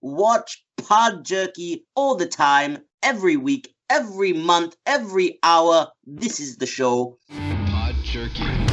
watch Pod Jerky all the time, every week, every month, every hour. This is the show. Pod Jerky.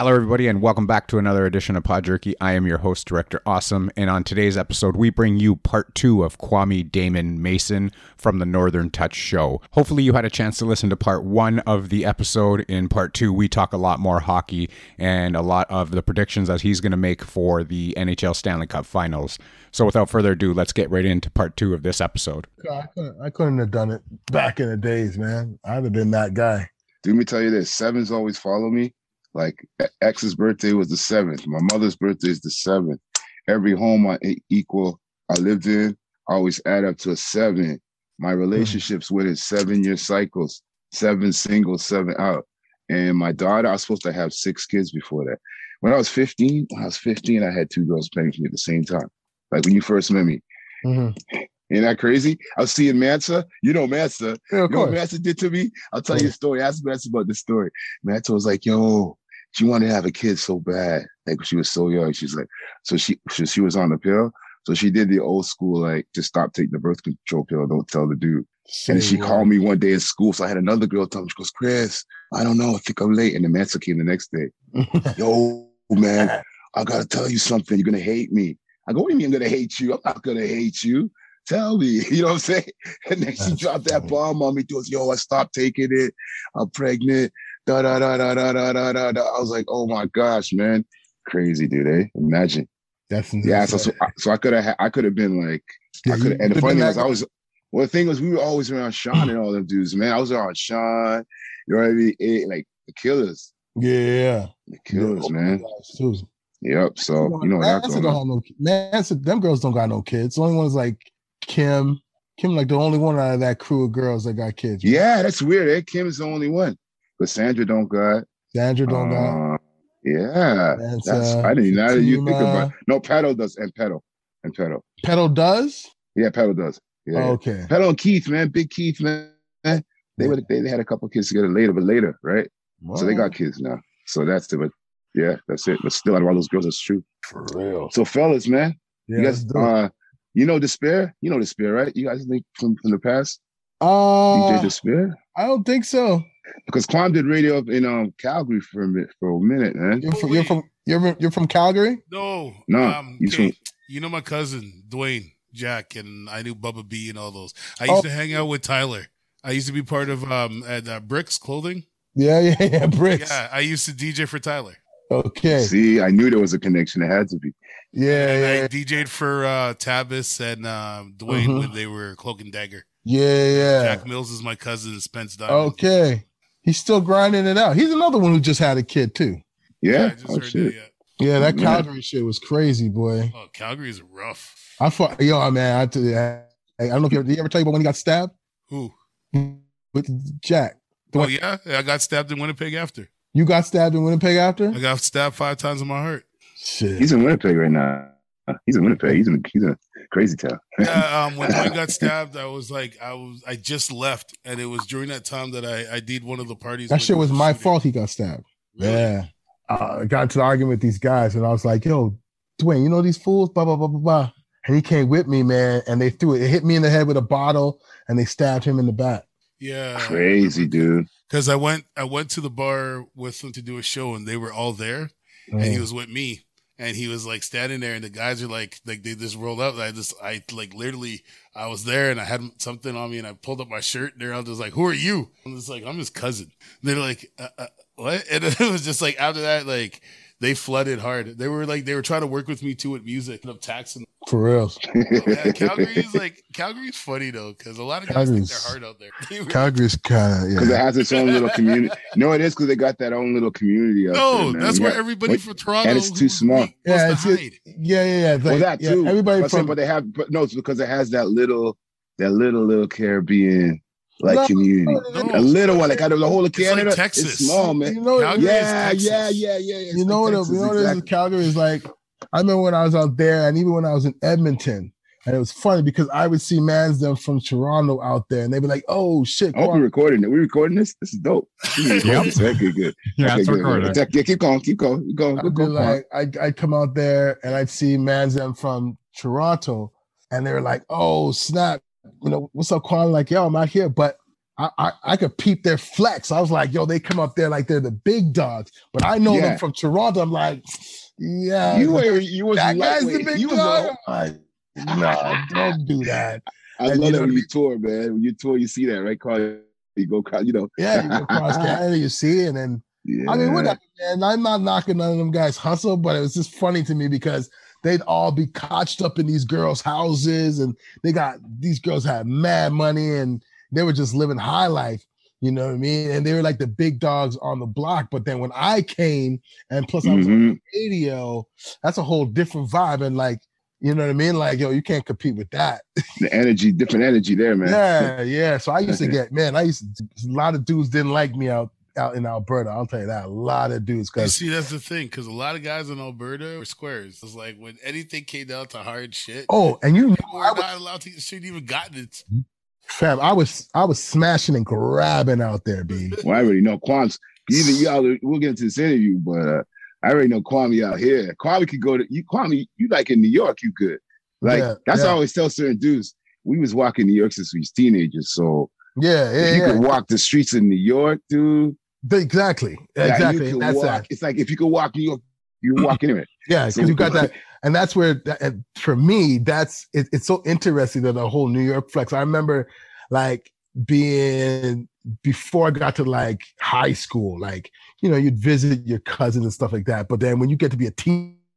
Hello, everybody, and welcome back to another edition of Pod Jerky. I am your host, Director Awesome, and on today's episode, we bring you part two of Kwame Damon Mason from the Northern Touch Show. Hopefully, you had a chance to listen to part one of the episode. In part two, we talk a lot more hockey and a lot of the predictions that he's going to make for the NHL Stanley Cup Finals. So, without further ado, let's get right into part two of this episode. I couldn't, I couldn't have done it back in the days, man. I'd have been that guy. Let me tell you this: sevens always follow me. Like X's birthday was the seventh. My mother's birthday is the seventh. Every home I equal I lived in, I always add up to a seven. My relationships with is seven year cycles, seven single, seven out. And my daughter, I was supposed to have six kids before that. When I was 15, when I was 15, I had two girls playing for me at the same time. Like when you first met me. Mhm. Ain't that crazy? I was seeing Mansa. You know Mansa. Yeah, You know what. Mansa did to me? I'll tell you a story. Ask Mansa about this story. Mansa was like, yo, she wanted to have a kid so bad. Like she was so young. She's like, so she she, she was on the pill. So she did the old school, like, just stop taking the birth control pill. Don't tell the dude. And she called me one day at school. So I had another girl tell me, she goes, Chris, I don't know. I think I'm late. And then Mansa came the next day. Yo, man, I gotta tell you something. You're gonna hate me. I go, what do you mean I'm gonna hate you? I'm not gonna hate you. Tell me. You know what I'm saying? And then she dropped that bomb on me. She goes, yo, I stopped taking it. I'm pregnant. Da da da da da da da da. I was like, oh my gosh, man. Crazy, dude. Eh? Imagine. That's Yeah. So so, so I could have I could have been like I could have. and the funny thing was I was well the thing was we were always around Sean and all them dudes, man. I was around Sean, you know what I mean? Eh, like the killers. yeah, The killers, man. Too. Yep. So you know that's Manson don't have no Manson, them girls don't got no kids. The only one's like Kim. Kim, like the only one out of that crew of girls that got kids. Yeah, that's weird. Eh? Kim is the only one, but Sandra don't got. Sandra don't got. Uh, yeah, That's, that's uh, I didn't know that you think about. No, Pedal does and Pedal and Pedal. Pedal does. Yeah, Pedal does. Yeah, Okay. Pedal and Keith, man, big Keith, man. They would they, they had a couple kids together later, but later, right? So they got kids now. So that's it. But yeah, that's it. But still, out of all those girls, it's true. for real. So fellas, man, Yeah, you guys, uh, you know Despair? You know Despair, right? You guys think from, from the past, Uh, DJ Despair? I don't think so. Because Quam did radio up in um Calgary for a minute, for a minute, man. You're from, you're from you're from, you're from Calgary. No, No, Um, he's okay, from- You know my cousin Dwayne Jack, and I knew Bubba B and all those. I used Oh. to hang out with Tyler. I used to be part of um at uh, Bricks Clothing. Yeah, yeah, yeah. Bricks. Yeah, I used to DJ for Tyler. Okay. See, I knew there was a connection. It had to be. Yeah, and yeah, I DJ'd for uh, Tabas and um, Dwayne Mhm. when they were Cloak and Dagger. yeah, yeah. Jack Mills is my cousin. Spence Diamond. Okay. He's still grinding it out. He's another one who just had a kid too. Yeah. I oh, just oh heard shit. that. Yeah. Yeah, that Yeah. Calgary shit was crazy, boy. Oh, Calgary is rough. I fought, yo, man. I, tell you, I, I don't know if you ever, did he ever tell you about when he got stabbed Who? with Jack. Oh yeah, I got stabbed in Winnipeg after. You got stabbed in Winnipeg after? I got stabbed five times in my heart. Shit. He's in Winnipeg right now. He's in Winnipeg. He's in he's in a crazy town. Yeah, um, when I got stabbed, I was like, I was, I just left, and it was during that time that I, I did one of the parties. that where shit there was my shooting. fault. He got stabbed. Really? Yeah. Uh, I got into the argument with these guys, and I was like, "Yo, Dwayne, you know these fools?" Blah blah blah blah blah. And he came with me, man, and they threw it. It hit me in the head with a bottle, and they stabbed him in the back. Yeah, Crazy dude. Because I went, I went to the bar with them to do a show, and they were all there, and he Mm. was with me, and he was like standing there, and the guys are like, like they just rolled up. I just, I like literally, I was there, and I had something on me, and I pulled up my shirt, and they're all just like, "Who are you?" I'm just like, "I'm his cousin." And they're like, uh, uh, "What?" And it was just like after that, like they flooded hard. They were like they were trying to work with me too with music and up taxing. For real. Yeah, Calgary's like Calgary's funny though because a lot of guys think they're hard out there. Were- Calgary's kind of yeah. Because it has its own little community. No, it is because they got that own little community. Out no, there, that's We where got- everybody wait, from Toronto and it's too small. Yeah, goes to it's- hide. Yeah, yeah, yeah. It's Well, like- that yeah, too. Everybody But, from but they have, but no, it's because it has that little, that little, little Caribbean like No, community. no. A little one, like out of the whole of It's like Canada, Texas. it's small, man. you know, Calgary is Yeah, Texas. yeah, yeah, yeah, yeah. you know what? Texas, you know what it is in exactly. Calgary is like. I remember when I was out there, and even when I was in Edmonton, and it was funny because I would see mans them from Toronto out there, and they'd be like, "Oh shit!" I hope we're recording it. We recording this? This is dope. Yep. Okay, good. Yeah, okay, it's good. recorded. Yeah, yeah, keep going, keep going, keep going. I'd Good go, like, I'd, I'd come out there and I'd see mans them from Toronto, and they were like, "Oh snap!" You know, what's up, Quan? Like, yo, I'm out here, but I, I I could peep their flex. I was like, yo, they come up there like they're the big dogs, but I know Yeah. them from Toronto. I'm like, yeah, You were, you was that guy's the big You was dog. like, no, don't do that. I And love you that when you tour, man. When you tour, you see that, right? Carl? You go, you know. Yeah, you go across Canada, you see, and then Yeah. I mean, whatever, man. I'm not knocking none of them guys hustle, but it was just funny to me because they'd all be cotched up in these girls' houses, and they got these girls had mad money, and they were just living high life. You know what I mean? And they were like the big dogs on the block. But then when I came, and plus I was on Mhm. the radio, that's a whole different vibe. And like, you know what I mean? Like, yo, you can't compete with that. The energy, different energy there, man. Yeah, yeah. So I used to get, man, I used to, a lot of dudes didn't like me out out in Alberta. I'll tell you that. A lot of dudes. You see, that's the thing, because a lot of guys in Alberta were squares. It's like when anything came down to hard shit, oh, and you know, people I were was, not allowed to. Shouldn't even gotten it. fam, I was I was smashing and grabbing out there, B. Well, I already know Quam's. Either y'all, we'll get into this interview, but uh, I already know Kwame out here. Kwame could go to you. Kwame, you like in New York, you could. Like Yeah, that's yeah. I always tell certain dudes. We was walking New York since we was teenagers, so Yeah, yeah, if you yeah. could walk the streets in New York, dude. Exactly. Exactly. That's that. It's like if you could walk New York, you mm-hmm. walk walking anyway. Yeah, because you got that, and that's where that, and for me, that's it, it's so interesting that the whole New York flex. I remember like being before I got to like high school, like you know, you'd visit your cousins and stuff like that. But then when you get to be a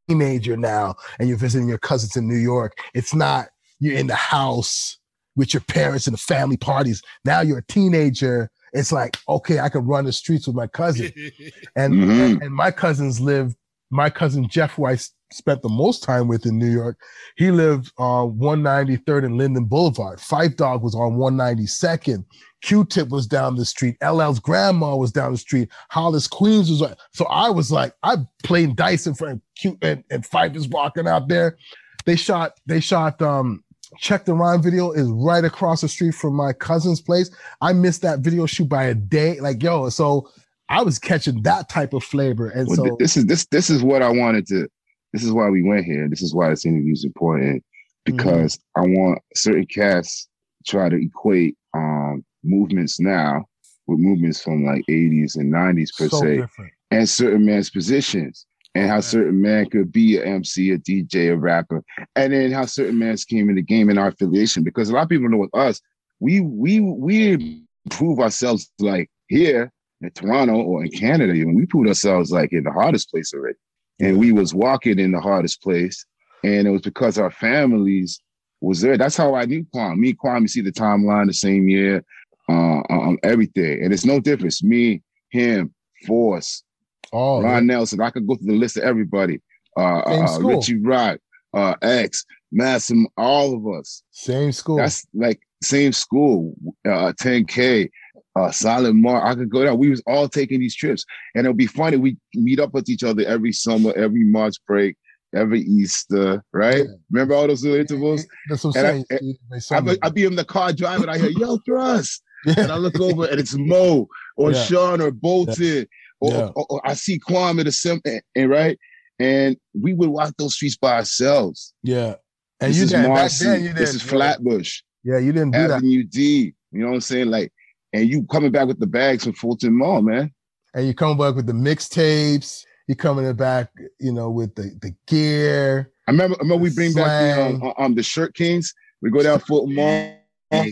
teenager now and you're visiting your cousins in New York, it's not you're in the house with your parents and the family parties. Now you're a teenager. It's like, okay, I can run the streets with my cousin. And, Mhm. and and my cousins lived. My cousin Jeff, who I s- spent the most time with in New York, he lived on 193rd and Linden Boulevard. Phife Dawg was on 192nd. Q-Tip was down the street. LL's grandma was down the street. Hollis Queens was like. So I was like, I playing dice in front of Q and, and Phife is walking out there. They shot. They shot. Um, Check the Rhyme video is right across the street from my cousin's place. I missed that video shoot by a day. Like yo, so I was catching that type of flavor, and Well, so this is this this is what I wanted to. This is why we went here. This is why this interview is important because I want certain casts to try to equate um movements now with movements from like 80s and 90s per so se, different. and certain man's positions, and how certain man could be an MC, a DJ, a rapper, and then how certain mans came in the game and our affiliation. Because a lot of people know with us, we we we prove ourselves like here in Toronto or in Canada, even we proved ourselves like in the hardest place already. And we was walking in the hardest place. And it was because our families was there. That's how I knew Kwame. Me, and Kwame, see the timeline the same year, uh, um, everything. And it's no difference. Me, him, Force, Oh, Ron Nelson. I could go through the list of everybody. Uh, Same uh, school. Richie Rock, uh, X, Massim, all of us. same school. That's like same school, uh, 10K, uh, Silent Mark. I could go down. We was all taking these trips, and it'll be funny. We meet up with each other every summer, every March break, every Easter, right? Remember all those little intervals? That's what I'm and saying. I son- be, in the car driving. I hear Yo Thrust, and. I look over and it's Mo or Yeah. Sean or Bolton, or, Yeah. or, or I see Kwame the sim, and, and right, and we would walk those streets by ourselves. yeah. And this you is did back then. You this is Flatbush. Yeah, you didn't do that, Avenue D. You know what I'm saying? Like, and you coming back with the bags from Fulton Mall, man. and you coming back with the mixtapes. You coming back, you know, with the the gear. I remember, I remember we bring back the um, um the shirt kings. We go down Fulton Mall, and,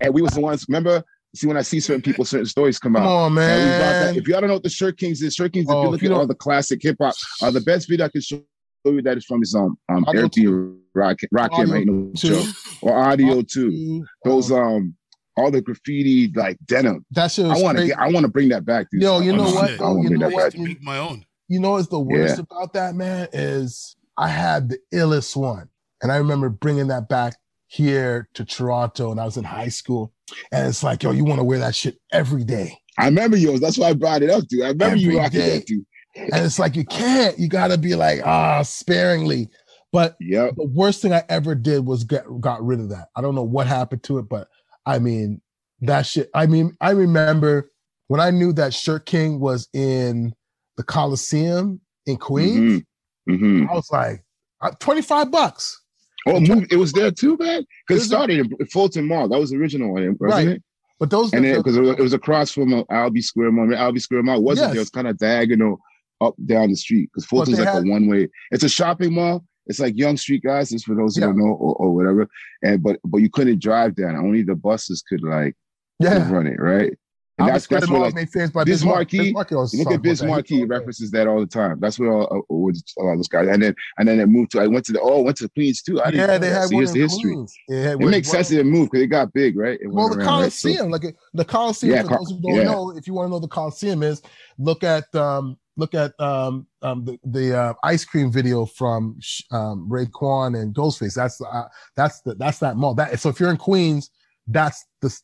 and we was the ones. Remember see when I see certain people, certain stories come out. Come out. on, and we brought that- man. If y'all don't know what the Shirt Kings is, Shirt Kings, if Oh, you if look at all the classic hip hop, uh, the best video I can show you that is from is um um Audio Eric B. Rocket Rocket Audio ain't no joke. Or audio too. Those um all the graffiti like denim. that shit I want to crazy. get I want to bring that back. dude. Yo, you know what? I wanna You bring know that what? back. make my own. You know what's the worst Yeah. about that, man? Is I had the illest one. And I remember bringing that back here to Toronto and I was in high school. And it's like, yo, you want to wear that shit every day. I remember yours. That's why I brought it up, dude. I remember you rocking day. that, dude. And it's like, you can't. You got to be like, ah, sparingly. But Yep. the worst thing I ever did was get got rid of that. I don't know what happened to it, but I mean, that shit. I mean, I remember when I knew that Shirt King was in the Coliseum in Queens, hmm I was like, uh, 25 bucks. Oh, it, was there too, man. Because it started in Fulton Mall. That was the original one, wasn't Right. it? But those And because it, was- it was across from uh, Albee Square Mall. Albee Square Mall wasn't Yes. there. It was kind of diagonal up down the street because Fulton's like had- a one way. It's a shopping mall. It's like Yonge Street guys. Just for those who Yeah. don't know or, or whatever. And but but you couldn't drive down. Only the buses could like yeah. run it, right? And Albee that's that's was like made famous by Biz Markie, Biz Markie was You look at Biz about that. Markie He- references that all the time. That's what all, uh, a lot of those guys. And then and then it moved to I went to the oh went to Queens too. I Yeah, they that. had one here's the history. Yeah, It makes sense that it moved because it got big, right? It Well, the around, right? So- Coliseum, like the Coliseum, Yeah, for Col- those who don't yeah. know, if you want to know the Coliseum is, look at um, look at um, um, the the uh, ice cream video from um, Raekwon and Ghostface. That's the uh, that's the that's that mall. That so if you're in Queens, that's the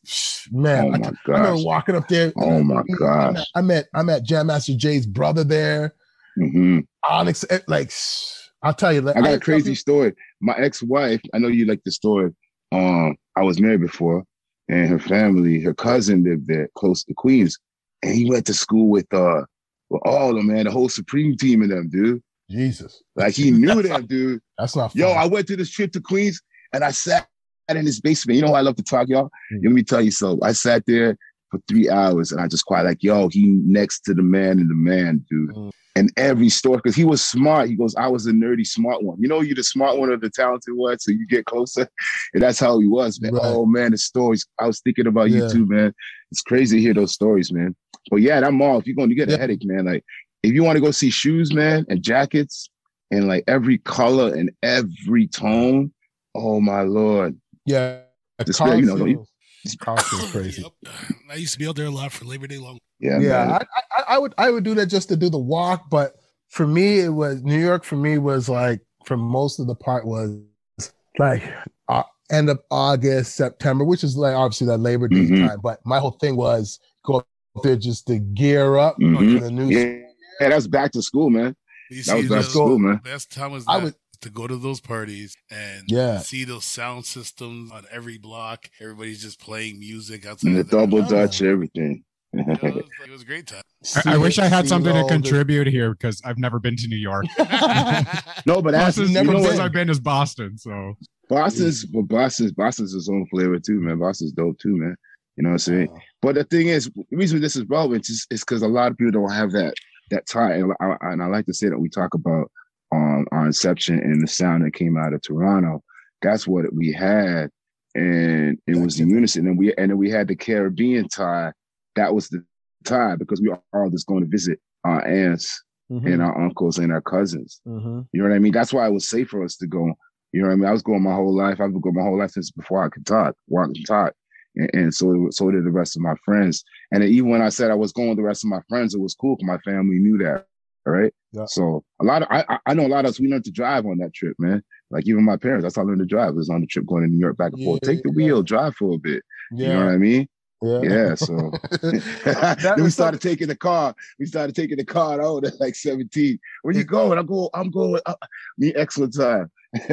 man. Oh I, my I remember gosh. walking up there. Oh my met, gosh. I met I met Jam Master Jay's brother there. hmm Onyx, eh, like I'll tell you, like, I got I a crazy story. My ex-wife, I know you like the story. Um, I was married before, and her family, her cousin lived there close to Queens, and he went to school with uh with all of them, man, the whole Supreme team of them, dude. Jesus, Like he knew them, dude. that's not Yo. I went to this trip to Queens and I sat in his basement. You know I love to talk, y'all? Mm. Let me tell you something. I sat there for three hours and I just quiet like, yo, he next to the man and the man, dude. Mm. And every story, because he was smart. He goes, I was the nerdy smart one. You know, you're the smart one or the talented one, so you get closer. And that's how he was, man. Right. Oh man, the stories. I was thinking about Yeah. you too, man. It's crazy to hear those stories, man. But yeah, that mall, if you're going to get a headache, man, like if you want to go see shoes, man, and jackets, and like every color and every tone. Oh my lord. Yeah, the Just, you know, Coliseum- Coliseum's crazy. Yep. I used to be out there a lot for Labor Day long. Yeah, yeah. I, I, I would I would do that just to do the walk, but for me it was New York. For me was like for most of the part was like uh, end of August, September, which is like obviously that Labor Day Mhm. time. But my whole thing was go up there just to gear up Mhm. for the new. Yeah, yeah, that's back to school, man. You That was back to school, man. best time was I that, would- to go to those parties and Yeah. see those sound systems on every block. Everybody's just playing music outside. And the double house. dutch, everything. It, was, it was a great time. I, I wish I had something to all the- contribute here because I've never been to New York. no, but that's Boston's you never know since? I've been is Boston. So Boston's but Boston's Boston's his own flavor too, man. Boston's dope too, man. You know what I'm saying? Uh, But the thing is, the reason this is relevant is because a lot of people don't have that that time. And I, and I like to say that we talk about um, our inception and the sound that came out of Toronto. That's what we had, and it was the unison. And we and then we had the Caribbean tie. That was the tie because we were all just going to visit our aunts mhm, and our uncles and our cousins. mhm. You know what I mean? That's why it was safe for us to go. You know what I mean? I was going my whole life. I've been going my whole life since before I could talk, walk and talk. And, and so so did the rest of my friends. And even when I said I was going with the rest of my friends, it was cool because my family knew that. All right. Yeah. So a lot of I I- know a lot of us we learned to drive on that trip, man. Like even my parents, that's how I learned to drive. It was on the trip going to New York back and forth. Take the yeah. wheel, drive for a bit. You know what I mean? yeah, Yeah. So then we started taking the car. We started taking the car out at like 17. Where you going? I go, I'm going. Uh, me, excellent time.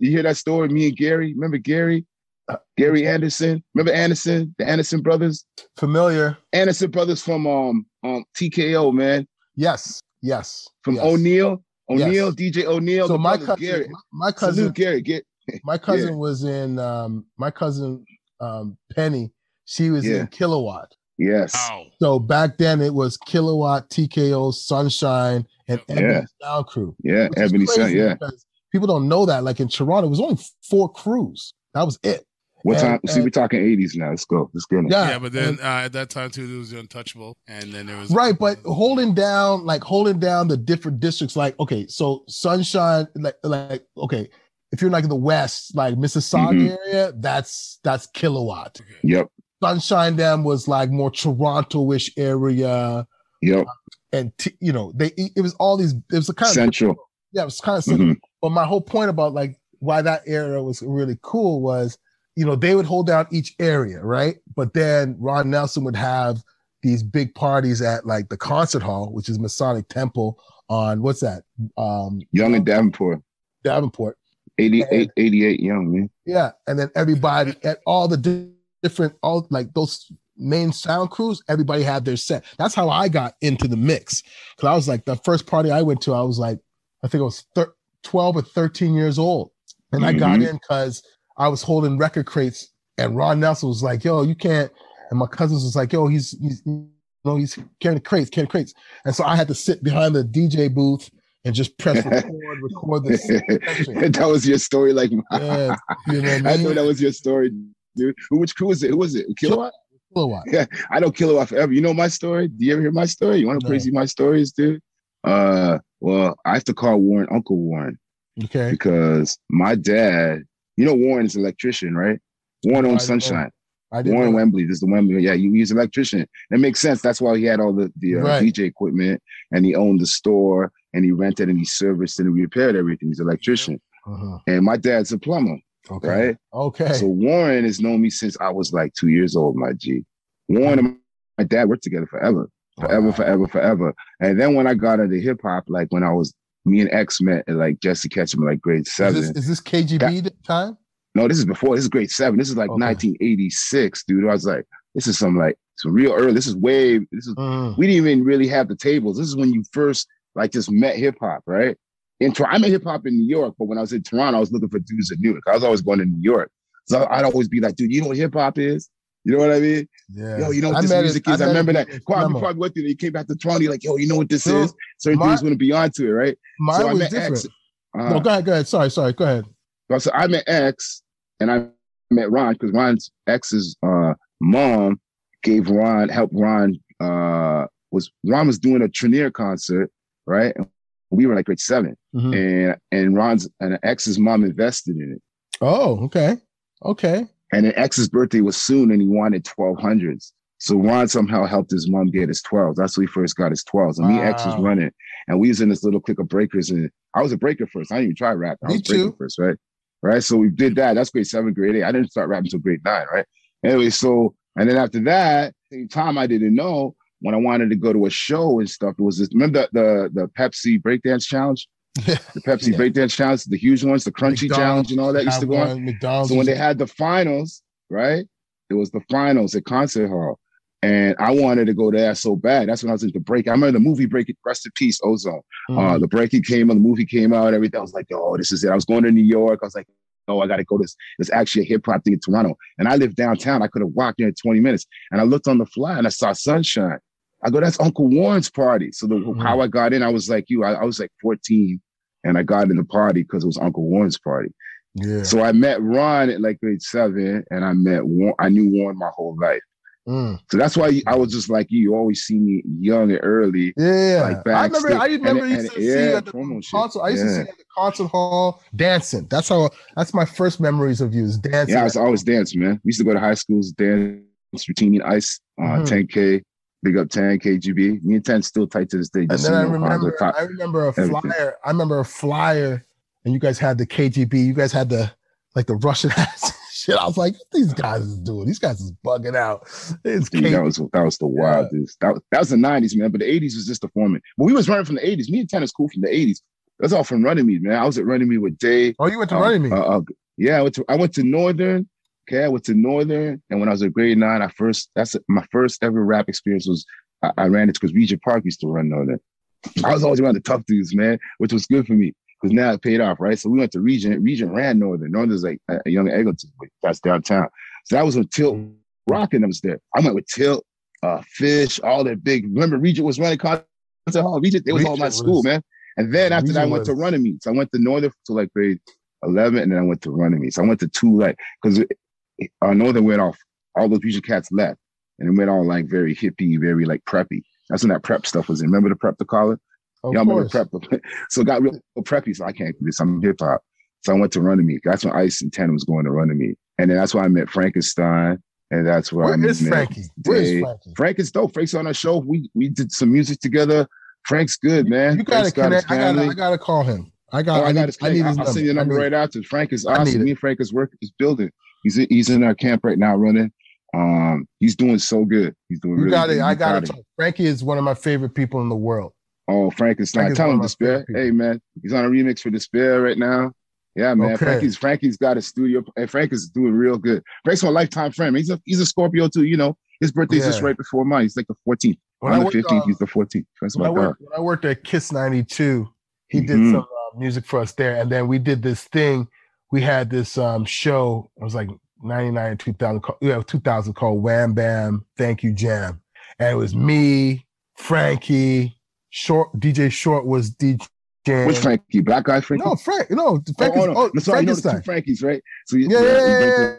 you hear that story? Me and Gary. Remember Gary? Uh, Gary Anderson. Remember Anderson? The Anderson brothers? familiar. Anderson brothers from um um TKO, man. Yes, yes, From yes. O'Neill. Yes. O'Neill, DJ O'Neill. So my cousin, Gary. my, my cousin, Salute Gary. Get my cousin was in um my cousin um Penny, she was Yeah. in Kilowatt. yes. Wow. So back then it was Kilowatt, TKO, Sunshine, and Yeah. Ebony Sound Crew. Yeah. Ebony Sun, yeah. People don't know that. Like in Toronto, it was only four crews. That was it. What And- time? See, we're talking 80s now. Let's go. Let's get it. Yeah, Yeah, but then and- uh, at that time too, there was the Untouchable, and then there was right but holding down like holding down the different districts like okay so sunshine like like okay if you're like in the west like mississauga Mhm. area that's that's kilowatt Yep. sunshine dam was like more toronto-ish area Yep. and t- you know they it was all these it was a kind of Central. yeah it was kind of Mhm. but my whole point about like why that area was really cool was you know they would hold down each area right but then ron nelson would have these big parties at like the concert hall which is masonic temple on what's that um Yonge and Davenport. davenport 88, 88 Yonge, man. yeah and then everybody at all the di- different all like those main sound crews everybody had their set that's how i got into the mix because i was like the first party i went to i was like i think i was thir- 12 or 13 years old and i got Mhm. in because i was holding record crates and ron nelson was like yo you can't and my cousins was like yo he's he's you know he's carrying the crates carrying crates and so i had to sit behind the dj booth and just press record record this that was your story, like yeah, you know I I mean? thought that was your story, dude. Which crew was it? Who was it? Kilowatt? Kilowatt. Yeah, I know Kilowatt forever. You know my story? Do you ever hear my story? You want to No. crazy my stories, dude? Uh, well, I have to call Warren Uncle Warren okay because my dad, you know, Warren is an electrician, right? Warren owns. Sunshine. Warren know. Wembley, this is the Wembley. Yeah, he- he's an electrician. That makes sense. That's why he had all the, the uh, Right. DJ equipment and he owned the store and he rented and he serviced and he repaired everything. He's an electrician. Uh-huh. And my dad's a plumber, Okay. right? Okay. So Warren has known me since I was like two years old, my G. Warren and my dad worked together forever, forever, Wow. forever, forever. And then when I got into hip hop, like when I was, me and X met at like Jesse Ketchum, in, like grade Is seven. this, is this KGB at the time? No, this is before. This is grade seven. This is like Okay. 1986, dude. I was like, this is some like some real early. This is way. This is Mm. we didn't even really have the tables. This is when you first like just met hip hop, right? In Tor- I met hip hop in New York, but when I was in Toronto, I was looking for dudes in New York. I was always going to New York, so I'd always be like, dude, you know what hip hop is? You know what I mean? Yeah. Yo, you know what I this music it- is? I, met remember that. Kwame probably went through. He came back to. You're like, yo, you know what this Dude, is? Certain my- dudes wouldn't be onto it, right? Mine so I was met different. X. Uh, no, go ahead. Go ahead. Sorry. Sorry. Go ahead. so I met X and I met Ron because Ron's X's uh, mom gave Ron helped Ron uh, was Ron was doing a Trenier concert, right? And we were like grade 7 Mhm. and and Ron's and X's mom invested in it. Oh, okay. Okay. And then X's birthday was soon, and he wanted twelve hundreds. So Ron somehow helped his mom get his 12s. That's when he first got his 12s. And me X was running. And we was in this little clique of breakers. And I was a breaker first. I didn't even try rap. I Me was too. first, right? Right. So we did that. That's grade seven, grade eight. I didn't start rapping until grade nine, right? Anyway, so and then after that, same time I didn't know when I wanted to go to a show and stuff. It was this remember the the, the Pepsi breakdance challenge? The Pepsi Yeah. breakdance challenge, the huge ones, the crunchy McDonald's challenge and all that used to go on. McDonald's. So when they had the finals, right? It was the finals at concert hall. And I wanted to go there so bad. That's when I was into break. I remember the movie Break Rest in Peace, Ozone. Uh, Mhm. the breaking came out, the movie came out, everything. I was like, oh, this is it. I was going to New York. I was like, oh, I got to go to this. There's actually a hip hop thing in Toronto. And I live downtown. I could have walked there in 20 minutes. And I looked on the fly and I saw Sunshine. I go, that's Uncle Warren's party. So the, Mhm. how I got in, I was like you. I, I was like 14 and I got in the party because it was Uncle Warren's party. yeah. So I met Ron at like grade seven, and I met Warren. I knew Warren my whole life. Mm. So that's why I was just like you. You always see me young and early. Yeah. Like I remember. I remember. And- used to and- see yeah, at the shit. concert. I used to see at the concert hall dancing. That's how. That's my first memories of you is dancing. Yeah, I was always dance, man. We used to go to high schools, dance, routine, ice, uh, Mhm. 10K, big up 10 KGB. Me and 10 still tight to this day. And then I remember, top- I remember a everything. flyer. I remember a flyer, and you guys had the KGB. You guys had the like the Russian and Shit, I was like, what these guys is doing? These guys is bugging out. It's Dude, that was that was the wildest. That, was- that was the 90s, man. But the 80s was just the format. But we was running from the 80s. Me and 10 is cool from the 80s. That's all from Runnymede, man. I was at Runnymede with Dave. oh, you went to Uh, Runnymede. uh, uh, yeah, I went to I went to Northern. Okay, I went to Northern, and when I was in grade nine, I first that's my first ever rap experience was I, I ran it because Regent Park used to run Northern. I was always around the tough dudes, man, which was good for me because now it paid off, right? So we went to Regent. Regent ran Northern. Northern's like a, a young but that's downtown. So that was when Tilt Rock and them was there. I went with Tilt, uh, Fish, all that big. Remember, Regent was running concert hall. Regent, they was all my Regent school, man. And then after that, I Regent went to was- running meets. I went to Northern to like grade 11 and then I went to running meets. I went to two like because uh, Northern went off. All those music cats left, and it went all like very hippie, very like preppy. That's when that prep stuff was in. Remember the prep to call it? Of Y'all remember course. prep? so it got real preppy. So I can't do this. I'm hip hop. So I went to Runnymede. That's when Ice and Ten was going to Runnymede, and then that's why I met Frankenstein, and that's where I Where met is Frankie? Where is. Frankie? Frank is dope. Frank's on our show. We we did some music together. Frank's good, man. You gotta Frank's got connect. I gotta. I gotta call him. I got. Oh, I, I, got need. I need his I'll send you a I number right after. Frank is awesome. Me and Frank is work is building. He's in, he's in our camp right now running. Um, he's doing so good. He's doing You really got good. it. I got it. Frankie is one of my favorite people in the world. Oh, Frankenstein. Frank is Tell him Despair. Hey man, he's on a remix for Despair right now. Yeah, man. Okay. Frankie's Frankie's got a studio, and Frank is doing real good. Frank's my lifetime friend. He's a he's a Scorpio too. You know, his birthday's just right before mine. He's like the 14th. When I'm the worked, 15th. uh, he's the 14th. That's when I worked when I worked at Kiss 92, he did Mhm. some uh, music for us there. And then we did this thing. We had this um show, it was like 99 2000 called- yeah, 2000 called Wham Bam Thank You Jam. And it was me, Frankie, Short DJ Short was DJ. Which Frankie? Black guy Frankie? No, Frank, no, Oh, Frank oh, is, no. oh, sorry, you know the two Frankenstein. Frankies, right? So you- Yeah, yeah, yeah, yeah, to.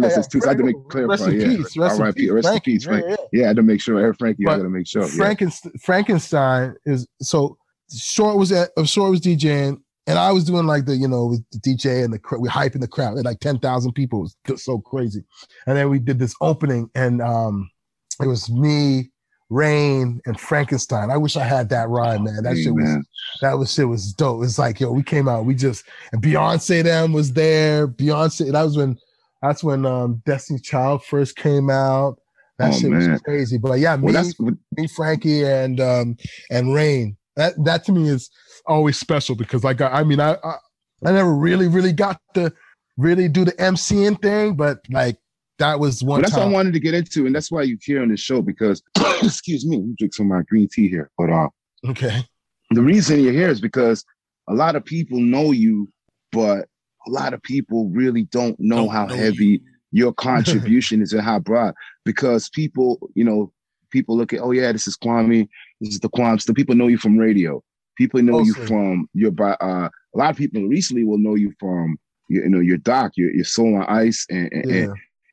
Yeah, It's two. So I had to make clarify. Rest in yeah. peace. Rest in peace. Rest in Frankie. peace. Yeah, Frank. yeah. Yeah, I had to make sure. Every Frankie, I But got to make sure. Yeah. Frankenstein, Frankenstein is so short was at uh, short was DJing, and I was doing like the you know with the DJ and the cr- we hyping the crowd. Like ten thousand people it was just so crazy, and then we did this opening, and um, it was me, Rain, and Frankenstein. I wish I had that rhyme, man. That Hey, shit was man. that was shit was dope. It's like yo, we came out, we just and Beyonce them was there. Beyonce, that was when that's when um Destiny Child first came out. That Oh, shit man. was crazy. But yeah, me, Well, that's me, Frankie, and um and Rain. That that to me is always special because I. I mean, I I, I never really really got to really do the MCing thing, but like that was one Well, that's what I wanted to get into, and that's why you're here on the show because, excuse me, you drink some of my green tea here. But uh, Okay. the reason you're here is because a lot of people know you, but a lot of people really don't know Don't how know heavy your contribution is and how broad. Because people, you know, people look at, oh yeah, this is Kwame, this is the Kwamster. People know you from radio. People know you from your. Uh, a lot of people recently will know you from, you, you know, your doc, your your Soul on Ice, and, and, Yeah.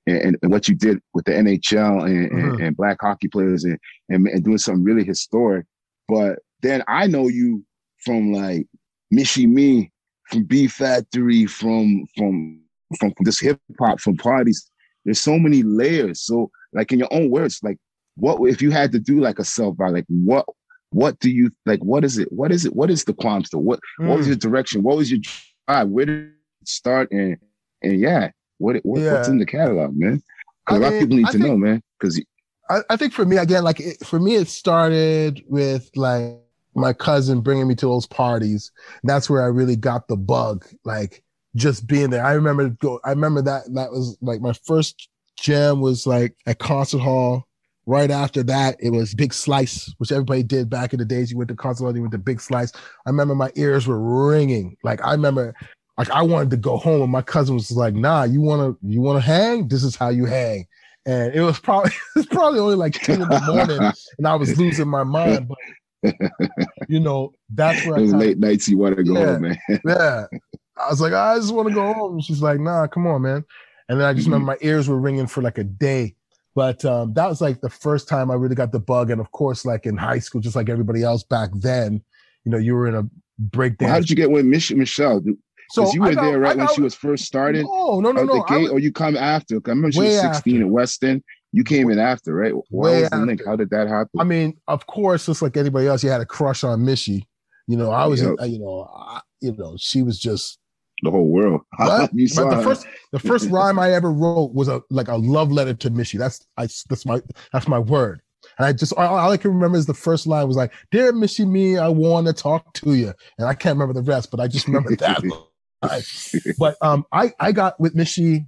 and, and what you did with the NHL and, and, Mhm. and black hockey players and, and and doing something really historic. But then I know you from like Michie Mee, from B Factory, from from from this hip hop, from parties. There's so many layers. So like in your own words, like what if you had to do like a self by like what what do you like what is it what is it what is the Kwamster what what was Mm. your direction what was your drive where did it start and and yeah what, what what's in the catalog man because a lot of people need I to think- know man because I, I think for me again, like it, for me, it started with like my cousin bringing me to those parties. That's where I really got the bug, like just being there. I remember go. I remember that that was like my first jam was like at concert hall. Right after that, it was Big Slice, which everybody did back in the days. You went to concert hall, you went to Big Slice. I remember my ears were ringing. Like I remember, like I wanted to go home, and my cousin was like, "Nah, you wanna you wanna hang? This is how you hang." and it was probably it was probably only like 10 in the morning and I was losing my mind. But you know, that's where those late nights you want to go Yeah. home, man yeah. I was like, I just want to go home. She's like, nah, come on, man. And then I just mm-hmm. remember my ears were ringing for like a day. But um, that was like the first time I really got the bug. And of course, like in high school, just like everybody else back then, you know, you were in a breakdance. Well, how did you get with Mich- Michelle because so you were got- there right I when she was first started No, no, no, no. I gate was- or you come after I remember she was 16 after. at Weston you came in after right why was the link how did that happen I mean, of course, just like anybody else, you had a crush on Missy. You know, I was, Yep. uh, you know, I, you know, she was just. The whole world What? you saw the first, the first rhyme I ever wrote was a like a love letter to Missy. That's I. That's my. That's my word. And I just all, all I can remember is the first line was like, "Dear Missy, me, I want to talk to you," and I can't remember the rest, but I just remember that. line. But um, I I got with Missy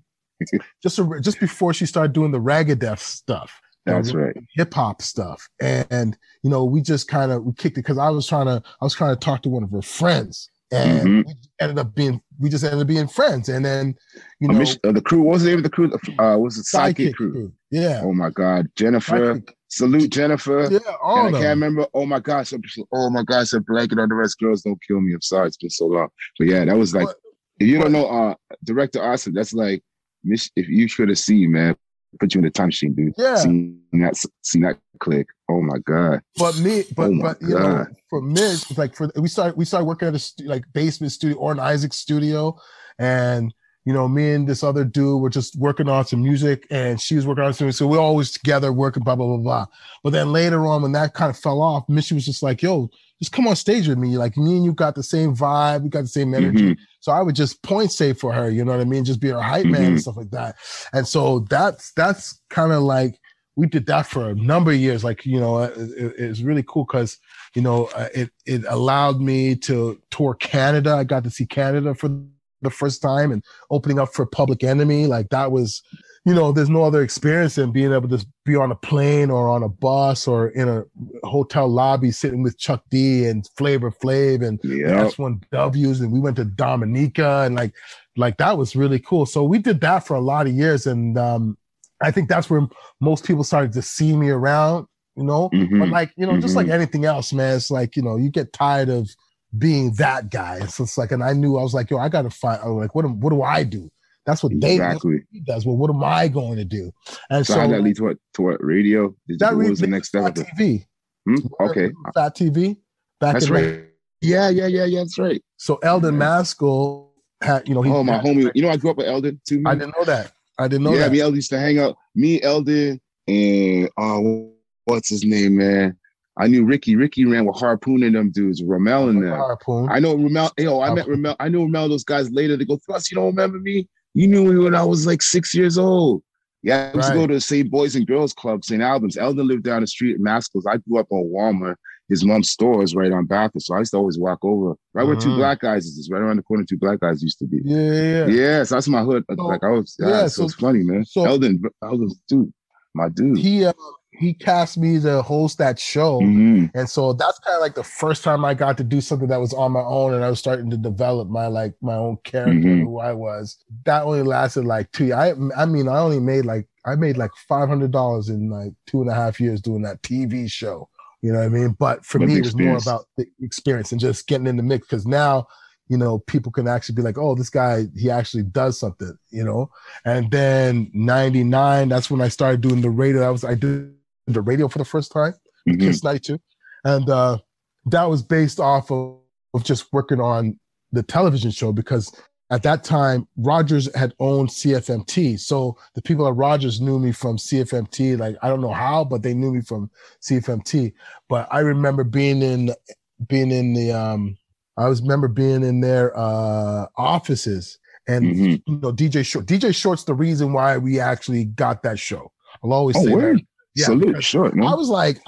just a, just before she started doing the ragged Ragadeth stuff that's right hip hop stuff. And, you know, we just kind of we kicked it because I was trying to I was trying to talk to one of her friends. And Mhm. we ended up being we just ended up being friends. And then, you know, Mich- uh, the crew what was the name of the crew uh was it sidekick, crew Yeah. oh my god jennifer Sidekick. salute jennifer Yeah, all and I can't remember. Oh my gosh! Oh my gosh! A blanket on the rest. Girls, don't kill me. I'm sorry. It's been so long. But yeah, that was like. But- if you don't know, uh, director Awesome, that's like if you should have seen, man, put you in the time machine, dude. Yeah. Seen that seen that click. Oh my god. But me, but Oh but you know, for me, it's like for we started we started working at a stu- like basement studio, Orton Isaac studio, and you know, me and this other dude were just working on some music, and she was working on some. music. So we're always together working, blah blah blah blah. But then later on, when that kind of fell off, Mitch was just like, "Yo, just come on stage with me. Like me and you got the same vibe, we got the same energy." Mhm. So I would just point say for her, you know what I mean? Just be her hype man and Mhm. stuff like that. And so that's that's kind of like we did that for a number of years. Like you know, it, it- it's really cool because you know uh, it it allowed me to tour Canada. I got to see Canada for the first time and opening up for Public Enemy. Like that was. You know, there's no other experience than being able to be on a plane or on a bus or in a hotel lobby sitting with Chuck D and Flavor Flav and Yeah. that's one W's and we went to Dominica and like like that was really cool. So we did that for a lot of years and um I think that's where most people started to see me around, you know. But Mhm. like, you know, just like Mhm. anything else, man, it's like, you know, you get tired of being that guy. So it's like, and I knew I was like, yo, I gotta find I was like, what am- what do I do? That's what they Exactly. he does. Well, what am I going to do? And So, so, how did that lead to what? To what? Radio? Did that you, what was the next step? TV. Hmm? Okay, Fat TV. Back that's in right. Yeah, yeah, yeah, yeah. That's right. So Eldon Yeah. Maskell had, you know, he Oh, my homie. You know, I grew up with Eldon too. I didn't know that. I didn't know yeah, that. me Eldon used to hang out. Me, Eldon, and uh, what's his name, man? I knew Ricky. Ricky ran with Harpoon and them dudes, Ramel and them. Harpoon. I know Ramel. Yo, I met Ramel. I knew Ramel. Those guys later. They go, Thrust, you don't remember me? You knew me when I was like six years old. Yeah, I used to go to the same Boys and Girls Club, St. Albans. Eldon lived down the street at Maskell's. I grew up on Walmer. His mom's store is right on Bathurst, so I used to always walk over. Right where two Mhm. black guys is, right around the corner. Two black guys used to be. yeah, yeah, yeah. Yeah, so that's my hood. So- like I was, yeah, yeah, so, so- it's funny, man. so- Eldon, Eldon's dude, my dude. He uh, he cast me to host that show. Mhm. And so that's kind of like the first time I got to do something that was on my own and I was starting to develop my like my own character Mhm. who I was. That only lasted like two years. I I mean I only made like I made like five hundred dollars in like two and a half years doing that TV show. You know what I mean? But for But me, it was more about the experience and just getting in the mix because now, you know, people can actually be like, oh, this guy, he actually does something, you know? And then 99, that's when I started doing the radio. I was I did the radio for the first time. Mhm. Kiss 92. And uh, that was based off of, of just working on the television show because at that time, Rogers had owned CFMT. So the people at Rogers knew me from CFMT. Like, I don't know how, but they knew me from CFMT. But I remember being in, being in the, um, I was remember being in their uh, offices and, Mhm. you know, DJ Short. DJ Short's the reason why we actually got that show. I'll always Oh, say word. that. Yeah, Salute, because short, I was like,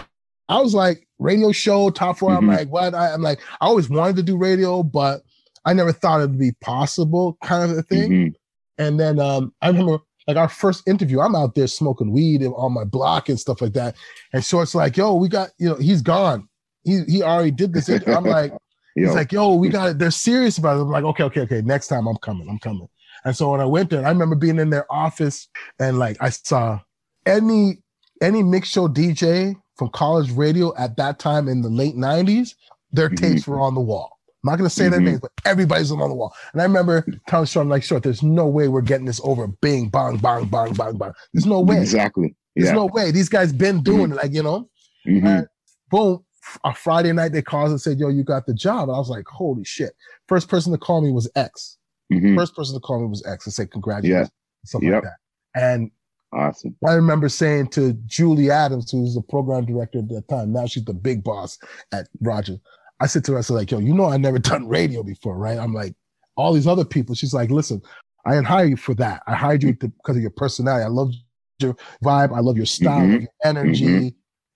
I was like, radio show, top 4 Mhm. I'm like, what? I, I'm like, I always wanted to do radio, but I never thought it'd be possible, kind of a thing. Mhm. And then um, I remember like our first interview, I'm out there smoking weed on my block and stuff like that. And Short's like, yo, we got, you know, he's gone. He he already did this. interview. I'm like, He's like, yo, we got it. They're serious about it. I'm like, okay, okay, okay. Next time I'm coming. I'm coming. And so when I went there, I remember being in their office and like I saw any any mix show DJ from college radio at that time in the late 90s, their Mhm. tapes were on the wall. I'm not gonna say their Mhm. names, but everybody's on the wall. And I remember telling Sean, like, sure, there's no way we're getting this over. Bing, bang, bang, bang, bang, bang. There's no way. exactly. There's Yeah. no way. These guys been doing it, like, you know. Mhm. And boom, a Friday night they called and said, "Yo, you got the job." And I was like, "Holy shit!" First person to call me was X. First person to call me was X and say congratulations, something Yep. like that. And Awesome. I remember saying to Julie Adams, who was the program director at that time, now she's the big boss at Rogers. I said to her, I said, like, yo, you know, I never done radio before, right? I'm like, all these other people. She's like, listen, I didn't hire you for that. I hired you because of your personality. I love your vibe. I love your style, love your energy. Mm-hmm.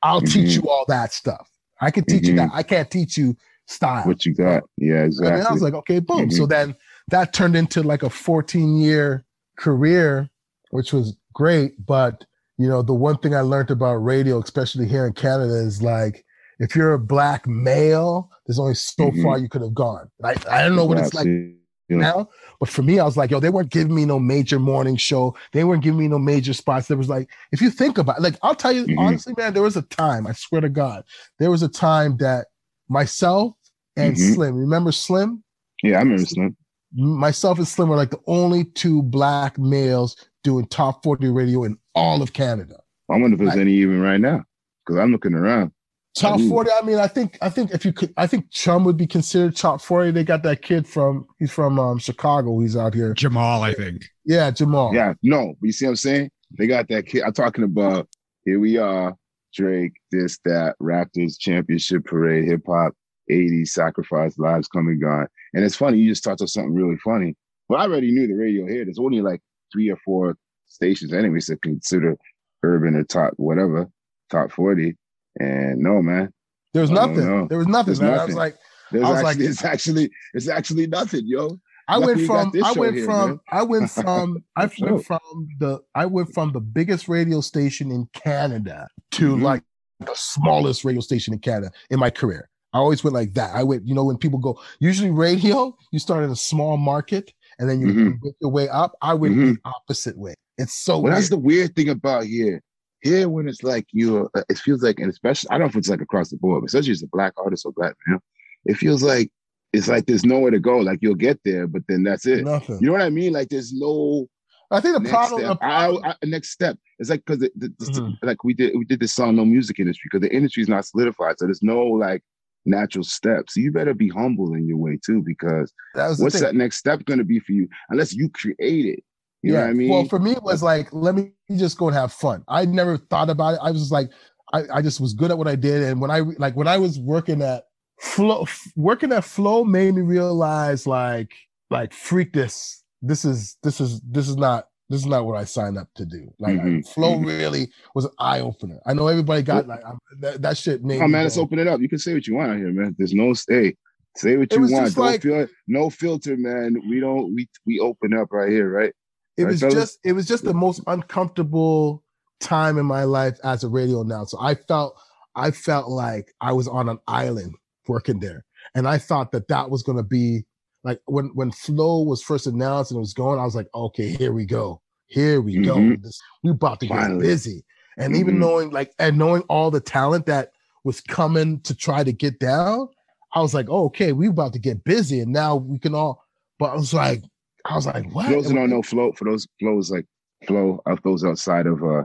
I'll teach mm-hmm. you all that stuff. I can teach you that. I can't teach you style. What you got? Yeah, exactly. And then I was like, okay, boom. So then that turned into like a 14 year career, which was great. But, you know, the one thing I learned about radio, especially here in Canada, is like, if you're a black male, there's only so Mhm. far you could have gone. I, I don't know what it's like Absolutely. now, but for me, I was like, yo, they weren't giving me no major morning show. They weren't giving me no major spots. There was like, if you think about it, like, I'll tell you Mhm. honestly, man, there was a time, I swear to God, there was a time that myself and Mhm. Slim, remember Slim? Yeah, I remember Slim. myself and Slim were like the only two black males doing top 40 radio in all of Canada. I wonder if there's Right. any even right now. Because I'm looking around. Top Ooh. 40, I mean, I think I think if you could I think Chum would be considered top 40. They got that kid from he's from um Chicago. He's out here. Jamal, I think. Yeah, Jamal. Yeah, no, but you see what I'm saying? They got that kid. I'm talking about here we are, Drake, this, that, Raptors championship parade, hip hop, 80s, sacrifice, lives coming and gone. And it's funny, you just talked to something really funny. But I already knew the radio here. There's only like three or four stations anyways to consider urban or top whatever, top 40. And no, man. There was nothing. There was nothing, There's man. I was like, There's I was actually like- it's actually it's actually nothing, yo. I went from I went here, from man. I went from I went from the I went from the biggest radio station in Canada to Mhm. like the smallest radio station in Canada in my career. I always went like that. I went, you know, when people go, usually radio, you start in a small market and then you Mhm. work your way up. I went Mhm. the opposite way. It's so Well, that's the weird thing about here. Here, when it's like you're, uh, it feels like, and especially, I don't know if it's like across the board, but especially as a black artist or black man, it feels like it's like there's nowhere to go. Like you'll get there, but then that's it. nothing. You know what I mean? Like there's no I think the next problem, step. the problem I, next step. It's like because Mhm. like we did we did this song, no music industry, because the industry is not solidified, so there's no like natural steps. You better be humble in your way too, because that was what's thing. that next step going to be for you unless you create it? You know what I mean? Well, for me, it was like, let me just go and have fun. I never thought about it. I was just like, I, I just was good at what I did. And when I like when I was working at Flow, working at Flow made me realize like, like freak this. This is this is this is not this is not what I signed up to do. Like Mhm, Flow mhm. really was an eye opener. I know everybody got like that, that shit made. Oh man, let's open it up. You can say what you want out here, man. There's no stay. Say what you want. Like- feel no filter, man. We don't we we open up right here, right? it Right, was fellas? just it was just the most uncomfortable time in my life as a radio announcer. I felt I felt like I was on an island working there, and I thought that that was going to be like when when Flow was first announced and it was going. I was like, okay, here we go, here we go. Mhm. This, we about to get busy, and even Mhm. knowing like and knowing all the talent that was coming to try to get down, I was like, oh, okay, we about to get busy, and now we can all. But I was like, I was like, what? Those don't know flow, for those flows like flow of those outside of uh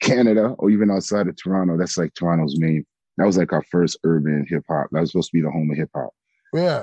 Canada or even outside of Toronto, that's like Toronto's main. That was like our first urban hip hop. That was supposed to be the home of hip hop. Yeah.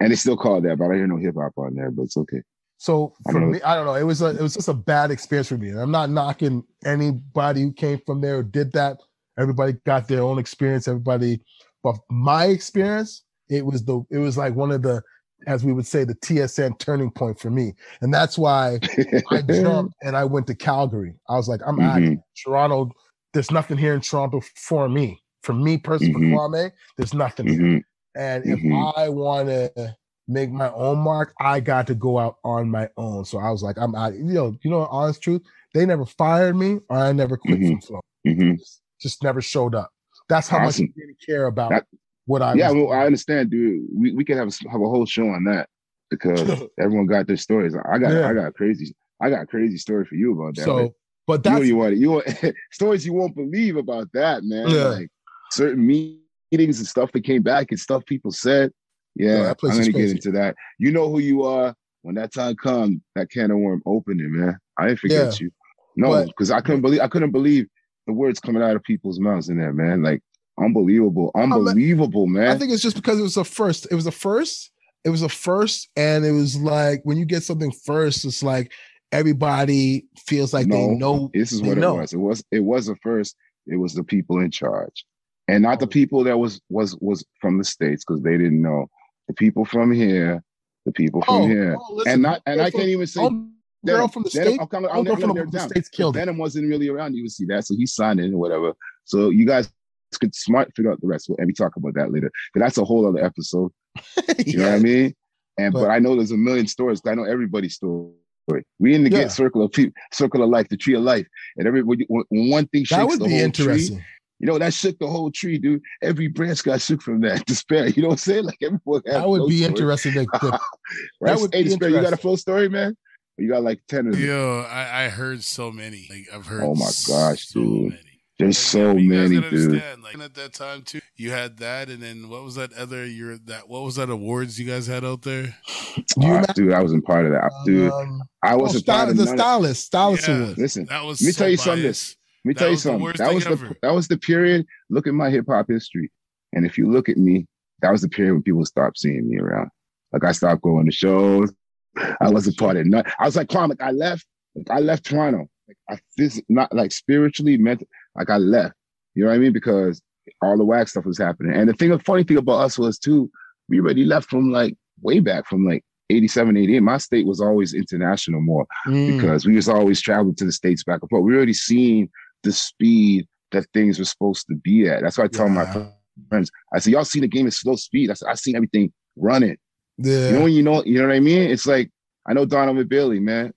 And they still call it that, but I hear no hip hop on there, but it's okay. So for know. me, I don't know. It was a, it was just a bad experience for me. And I'm not knocking anybody who came from there or did that. Everybody got their own experience. Everybody, but my experience, it was the it was like one of the, as we would say, the TSN turning point for me. And that's why I jumped and I went to Calgary. I was like, I'm out of Mhm. Toronto. There's nothing here in Toronto for me. For me personally, Mhm. for Kwame, there's nothing here. And if Mhm. I want to make my own mark, I got to go out on my own. So I was like, I'm out. You know, you know, honest truth, they never fired me, or I never quit Mhm. from Flow. Mhm. Just, just never showed up. That's how Awesome. much I didn't care about That- what I. yeah, was well. I understand, dude. We we could have a, have a whole show on that because everyone got their stories. I got Yeah. I got crazy I got a crazy story for you about that. so, but you know that's you want. You want stories you won't believe about that, man. Yeah. Like certain meetings and stuff that came back and stuff people said. Yeah, I'm gonna get into that. You know who you are when that time comes. That can of worm opening, man. I didn't forget you. No, because I couldn't believe I couldn't believe the words coming out of people's mouths in there, man. Like unbelievable, unbelievable, man. I think it's just because it was a first. It was a first. It was a first, and it was like when you get something first, it's like everybody feels like they know. This is they what know. it was. It was it was a first. It was the people in charge, and not the Oh. people that was was was from the states because they didn't know. The people from here, the people from Oh, here, oh, listen, and not and I can't even say Venom. girl from the Venom, state. I'll, girl from the, down. states killed Denim wasn't really around You would see that, so he signed it or whatever. So you guys could smart figure out the rest, and we talk about that later. But that's a whole other episode. You know what I mean? And but, But- I know there's a million stories. I know everybody's story. We in the Yeah. get circle of people, circle of life, the tree of life, and when one thing shakes That would the be whole interesting. tree, you know that shook the whole tree, dude. Every branch got shook from that despair. You know what I'm saying? Like everyone. had That would be story. interesting. To, to- Right? would hey, be Despair, you got a interesting. flow story, man? Or You got like ten of them. Yo, I, I heard so many. Like I've heard. Oh my gosh, so dude. many. There's so yeah, you many, gotta dude. understand, Like at that time too, you had that, and then what was that other? Your that what was that awards you guys had out there? You Ah, dude, I wasn't part of that. Dude, um, I oh, wasn't style, part of the stylist, stylist Yeah. award. Listen, That was. Let me so tell you something. biased. Let me That tell you something. That was the that was the period. Look at my hip hop history, and if you look at me, that was the period when people stopped seeing me around. Like I stopped going to shows. I wasn't part of none. I was like, Kwame, like I left. Like I left Toronto. Like I this not like spiritually meant like I left. You know what I mean? Because all the whack stuff was happening. And the thing, the funny thing about us was too, we already left from like way back from like 87, 88. My state was always international more Mm. because we was always traveling to the states back and forth. We already seen the speed that things were supposed to be at. That's why I tell my friends, I said, y'all seen the game at slow speed. I said, I seen everything running. Yeah. You know when you know, you know what I mean? It's like I know Donovan Bailey, man,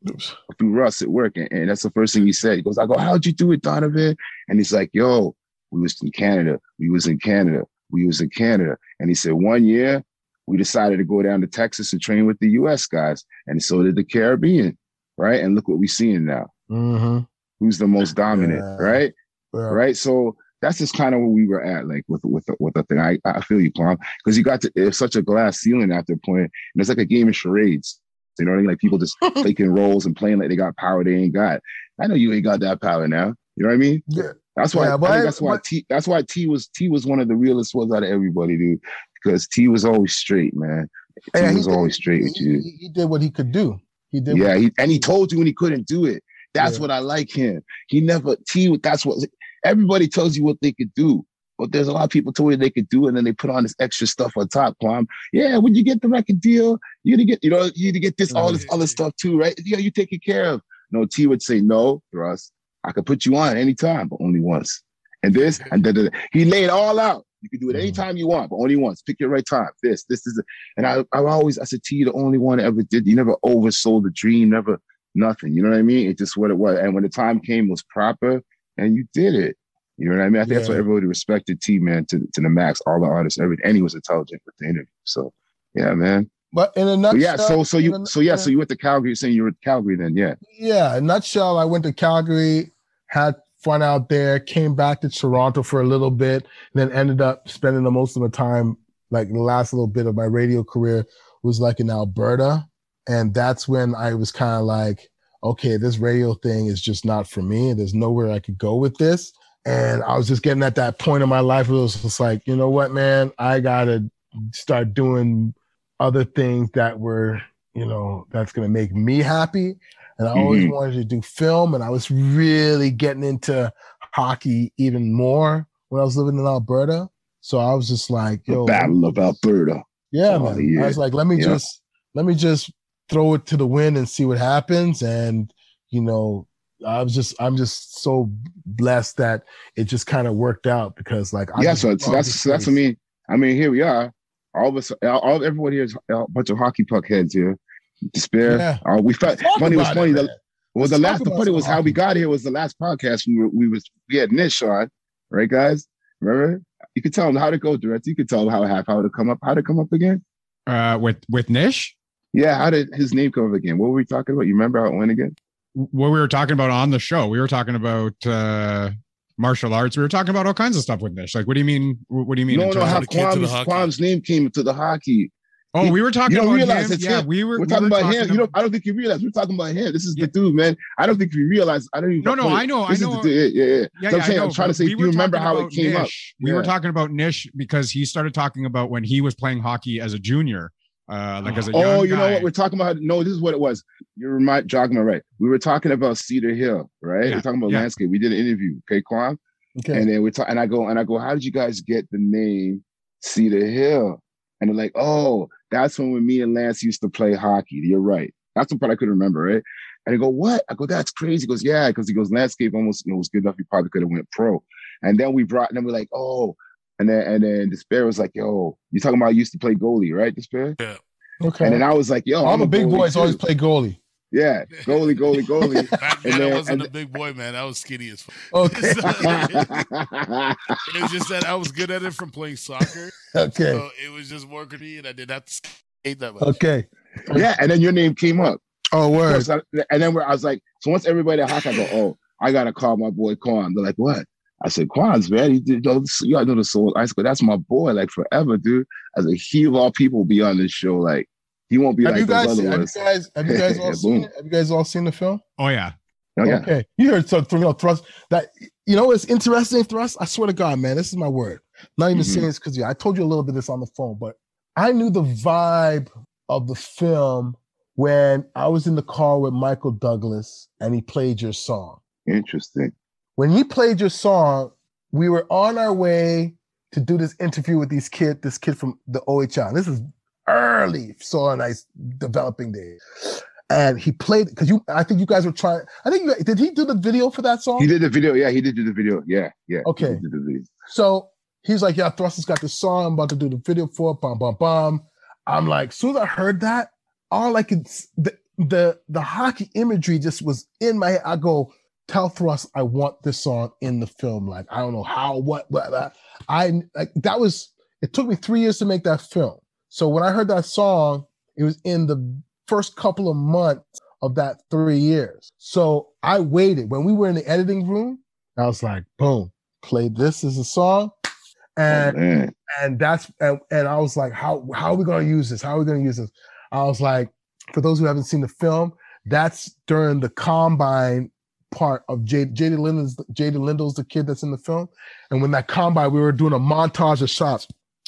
through Russ at work, and, and that's the first thing he said. He goes, I go, how'd you do it, Donovan? And he's like, yo, we was in Canada. We was in Canada. We was in Canada. And he said, one year we decided to go down to Texas and train with the US guys. And so did the Caribbean, right? And look what we're seeing now. Mhm. Who's the most dominant, Yeah. right? Yeah. Right. So that's just kind of where we were at, like with with with the thing. I I feel you, Plum, because you got to it's such a glass ceiling after a point, and it's like a game of charades. You know what I mean? Like people just taking roles and playing like they got power they ain't got. I know you ain't got that power now. You know what I mean? Yeah. That's why Yeah, I but think that's why but- T that's why T was T was one of the realest ones out of everybody, dude. Because T was always straight, man. T Yeah, he was did- always straight with you. he- he did what he could do. He did. Yeah, what- he, and he told you when he couldn't do it. That's Yeah. what I like him. He never T. That's what everybody tells you what they could do, but there's a lot of people told you they could do, it, and then they put on this extra stuff on top. Kwame, yeah, when you get the record deal, you to get you know you to get this all this other stuff too, right? Yeah, you take it care of. No, T would say no, Russ. I could put you on anytime, but only once. And this and da, da, da. he laid it all out. You can do it Mhm. anytime you want, but only once. Pick your right time. This, this is, and I, I always, I said, T, you the only one that ever did. You never oversold the dream, never nothing. You know what I mean? It's just what it was. And when the time came, it was proper, and you did it. You know what I mean? I think that's why everybody respected T, man, to, to the max. All the artists, everything, and he was intelligent with the interview. So, yeah, man. But in a nutshell, yeah, so so you so yeah, so you went to Calgary. You're saying you were at Calgary then, yeah. yeah, in a nutshell, I went to Calgary, had fun out there, came back to Toronto for a little bit, and then ended up spending the most of my time, like the last little bit of my radio career was like in Alberta. And that's when I was kind of like, okay, this radio thing is just not for me. There's nowhere I could go with this. And I was just getting at that point in my life where it was just like, you know what, man, I gotta start doing other things that were, you know, that's gonna make me happy. And I always Mhm. wanted to do film, and I was really getting into hockey even more when I was living in Alberta. So I was just like, The yo, Battle of Alberta. yeah, Oh, man. yeah. I was like, let me Yeah. just let me just throw it to the wind and see what happens. And you know, I was just I'm just so blessed that it just kind of worked out because like I yeah, so, so that's so that's what I mean. I mean, here we are. All of us, all, all everybody here is a bunch of hockey puck heads here. Despair. Yeah. Uh, we felt Talk funny was funny. it, the, man. well, the Let's last talk the funny some was how we got here was the last podcast we were, we was we had Nish on, right, guys? Remember? You could tell him how to go direct. You could tell him how half how to come up. How to come up again? Uh, with with Nish, Yeah, how did his name come up again? What were we talking about? You remember how it went again? what we were talking about on the show, we were talking about uh martial arts. We were talking about all kinds of stuff with Nish. Like, what do you mean? What do you mean? No, no, how of- the kid to the Kwam's. Kwam's name came to the hockey. oh, we were talking you don't about realize him. it's Yeah, him. we were. We're we talking were about him. You about- don't. I don't think you realize we're talking about him. This is Yeah. the dude, man. I don't think you realize. I don't even. No, no, I know, This is know. the dude. Yeah, yeah, yeah. Yeah, So I'm yeah, saying, I I'm trying to say, we do you remember how it about came up? Nish. We were talking about Nish because he started talking about when he was playing hockey as a junior, uh, like as a young Oh, you know what we're talking about? No, this is what it was. You remind jogging me right. We were talking about Cedar Hill, right? Yeah, We're talking about yeah. landscape. We did an interview, okay, Kwam? Okay. And then we talk, and I go, and I go, how did you guys get the name Cedar Hill? And they're like, oh, that's when, when me and Lance used to play hockey. You're right. That's the part I couldn't remember, right? And I go, what? I go, that's crazy. He goes, yeah, because he goes, landscape almost you know, was good enough. He probably could have went pro. And then we brought, and then we're like, oh, and then and then Despair was like, yo, you talking about I used to play goalie, right? Despair. Yeah. Okay. And then I was like, yo, All I'm the a big goalie boys too. always play goalie. Yeah, goalie, goalie, goalie. Back then, And I wasn't and- a big boy, man. I was skinny as fuck. Okay. It was just that I was good at it from playing soccer. okay. So it was just more good for me, and I didn't have skate that much. Okay. yeah, and then your name came up. Oh, word. So- and then we're, I was like, so once everybody at Hawk, I go, oh, I gotta call my boy Quan. They're like, what? I said, Quans, man, you, you, know, you gotta know the soul. I said, that's my boy, like forever, dude. I said, he of all people will be on this show. Like, he won't be Have like you guys? those Seen, other have you guys? Have you guys all Yeah, seen it? Have you guys all seen the film? Oh yeah. Oh, yeah. Okay, you heard so from you know thrust that you know it's interesting thrust. I swear to God, man, this is my word. Not even Mhm. saying this because yeah, I told you a little bit of this on the phone, but I knew the vibe of the film when I was in the car with Michael Douglas and he played your song. Interesting. When he played your song, we were on our way to do this interview with these kid, this kid from the OHL. This is early Soul on Ice developing days. And he played because you I think you guys were trying. I think you did he do the video for that song? He did the video. Yeah, he did do the video. Yeah, yeah. he Okay. video. So he's like, Yeah, Thrust has got this song. I'm about to do the video for it. Bum bum bum. I'm like, soon as I heard that, all I could the the the hockey imagery just was in my head. I go, tell Thrust I want this song in the film. Like, I don't know how, what, what that. I like that was it took me three years to make that film. So when I heard that song, it was in the first couple of months of that three years. So I waited. When we were in the editing room, I was like, boom, play this as a song. Oh, And man. and that's and, and I was like, how how are we gonna use this? How are we gonna use this? I was like, for those who haven't seen the film, that's during the combine part of J- Jaden Lindo's Jaden Lindo's the kid that's in the film. And when that combine, we were doing a montage of shots.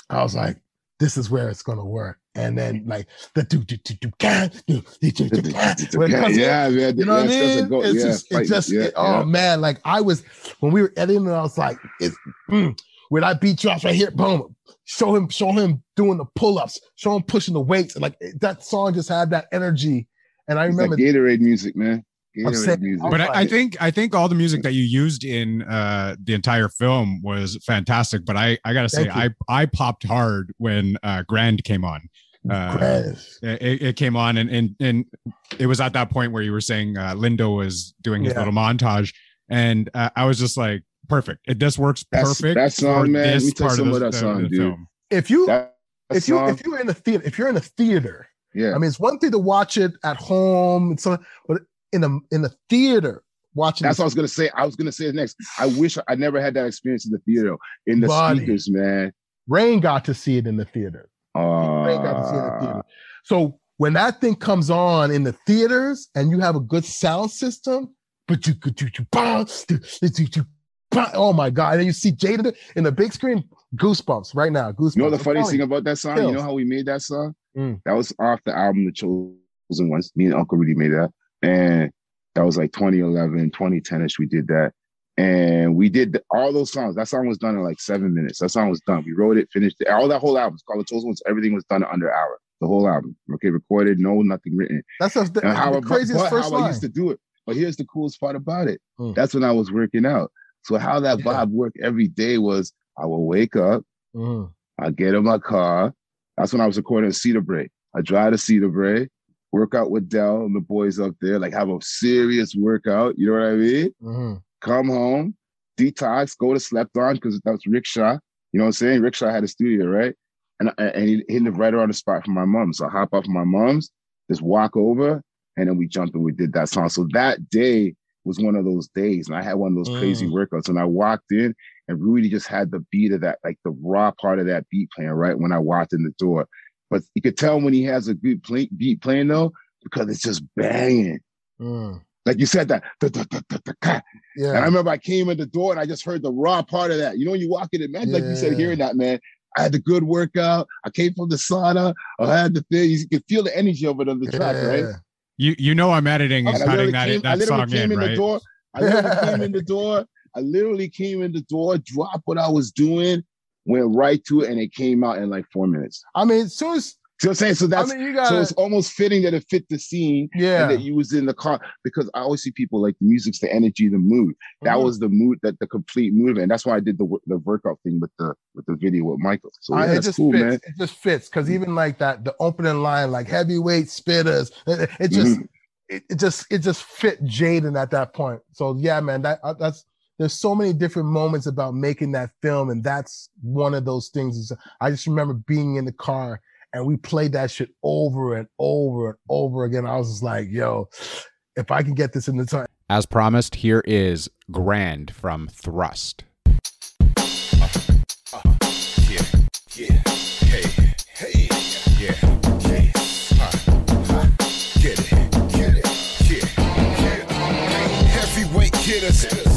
I was like, this is where it's gonna work. And then like the do do do do can do do do do can. When it comes in, yeah, man. you know what I mean? go- it's yeah, just, it just, yeah, it- oh yeah. man, like I was when we were editing, I was like, it's, mm, where that beat drops right here, boom. Show him, show him doing the pull-ups, show him pushing the weights. Like it- that song just had that energy. And I It's like remember Gatorade music, man. I'm Gatorade saying- music. But I, I think I think all the music that you used in uh, the entire film was fantastic. But I, I gotta say I I popped hard when uh, Grand came on. Uh, it, it came on and, and and it was at that point where you were saying uh, Lindo was doing his Yeah. little montage, and uh, I was just like, perfect. It this works That's- perfect. that song, for man, let this me tell you part of the, that song, the dude. film. if you That, that if you song, if you're in a theater, if you're in a theater, yeah. I mean it's one thing to watch it at home and so but in a in a theater watching That's what I was gonna say. I was gonna say it next. I wish I never had that experience in the theater, in the Buddy. speakers, man. Rain got to see it in the theater. Rain got to see it in the Uh, theater. So when that thing comes on in the theaters and you have a good sound system, but you could do you bang. oh my god! And you see Jada in the big screen, goosebumps right now. Goosebumps. you know the funniest thing about that song? You know how we made that song? Mm. That was off the album The Chosen Ones. Me and Uncle Rudy made that. And that was like 2011, 2010ish. We did that. And we did the- all those songs. That song was done in like seven minutes. That song was done. We wrote it, finished it. All that whole album. It's called The Chosen Ones. Everything was done in under an hour. The whole album. Okay, recorded, no, nothing written. That's the, the, how, the I- craziest but first how I used to do it. But here's the coolest part about it. Mm. That's when I was working out. So how that Yeah. vibe worked every day was I would wake up, Mhm. I get in my car. That's when I was recording at Cedar Brae. I drive to Cedar Brae, work out with Dell and the boys up there, like have a serious workout. You know what I mean? Mhm. Come home, detox, go to slept on because that was Rickshaw. You know what I'm saying? Rickshaw had a studio, right? And and he, he lived right around the spot from my mom. So I hop off my mom's, just walk over, and then we jumped and we did that song. So that day was one of those days, and I had one of those crazy Mm. workouts. And I walked in, and Rudy just had the beat of that, like the raw part of that beat playing right when I walked in the door. But you could tell when he has a good play, beat playing though, because it's just banging. Mm. Like you said that. da, da, da, da, da, ka. And I remember I came in the door and I just heard the raw part of that. You know, when you walk in, it, man, like you said, hearing that, man. I had the good workout. I came from the sauna. I had the thing. You can feel the energy of it on the track, right? You you know I'm editing and And I cutting literally that came, I that literally song came in, in, the door. I literally came in the door. I literally came in the door, dropped what I was doing, went right to it, and it came out in like four minutes. I mean, as soon as I'm saying? So that's I mean, you so it's almost fitting that it fit the scene yeah. and that you was in the car because I always see people like the music's the energy, the mood. That Mhm. was the mood, that the complete mood, and that's why I did the the workout thing with the with the video with Michael. So I- yeah, it that's just cool, fits. man. It just fits because even like that, the opening line, like heavyweight spitters, it, it just Mhm. it, it just it just fit Jaden at that point. So yeah, man, that uh, that's there's so many different moments about making that film, and that's one of those things. Is I just remember being in the car and we played that shit over and over and over again. I was just like, yo, if I can get this in the time. As promised, here is Grand from Thrust. Uh, uh, yeah, yeah, hey, hey, yeah. Get us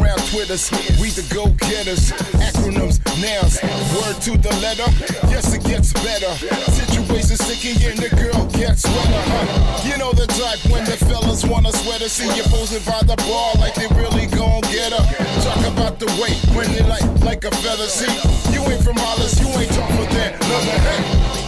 round Twitters. We the go getters. Acronyms, nouns. Word to the letter. Yes, it gets better. Situation sticky and the girl gets wetter. Huh? You know the type when the fellas wanna sweater. See you posing by the bar like they really gon' get her. Talk about the weight when they like like a feather. See, you ain't from Hollis, you ain't talk for that. Another hey.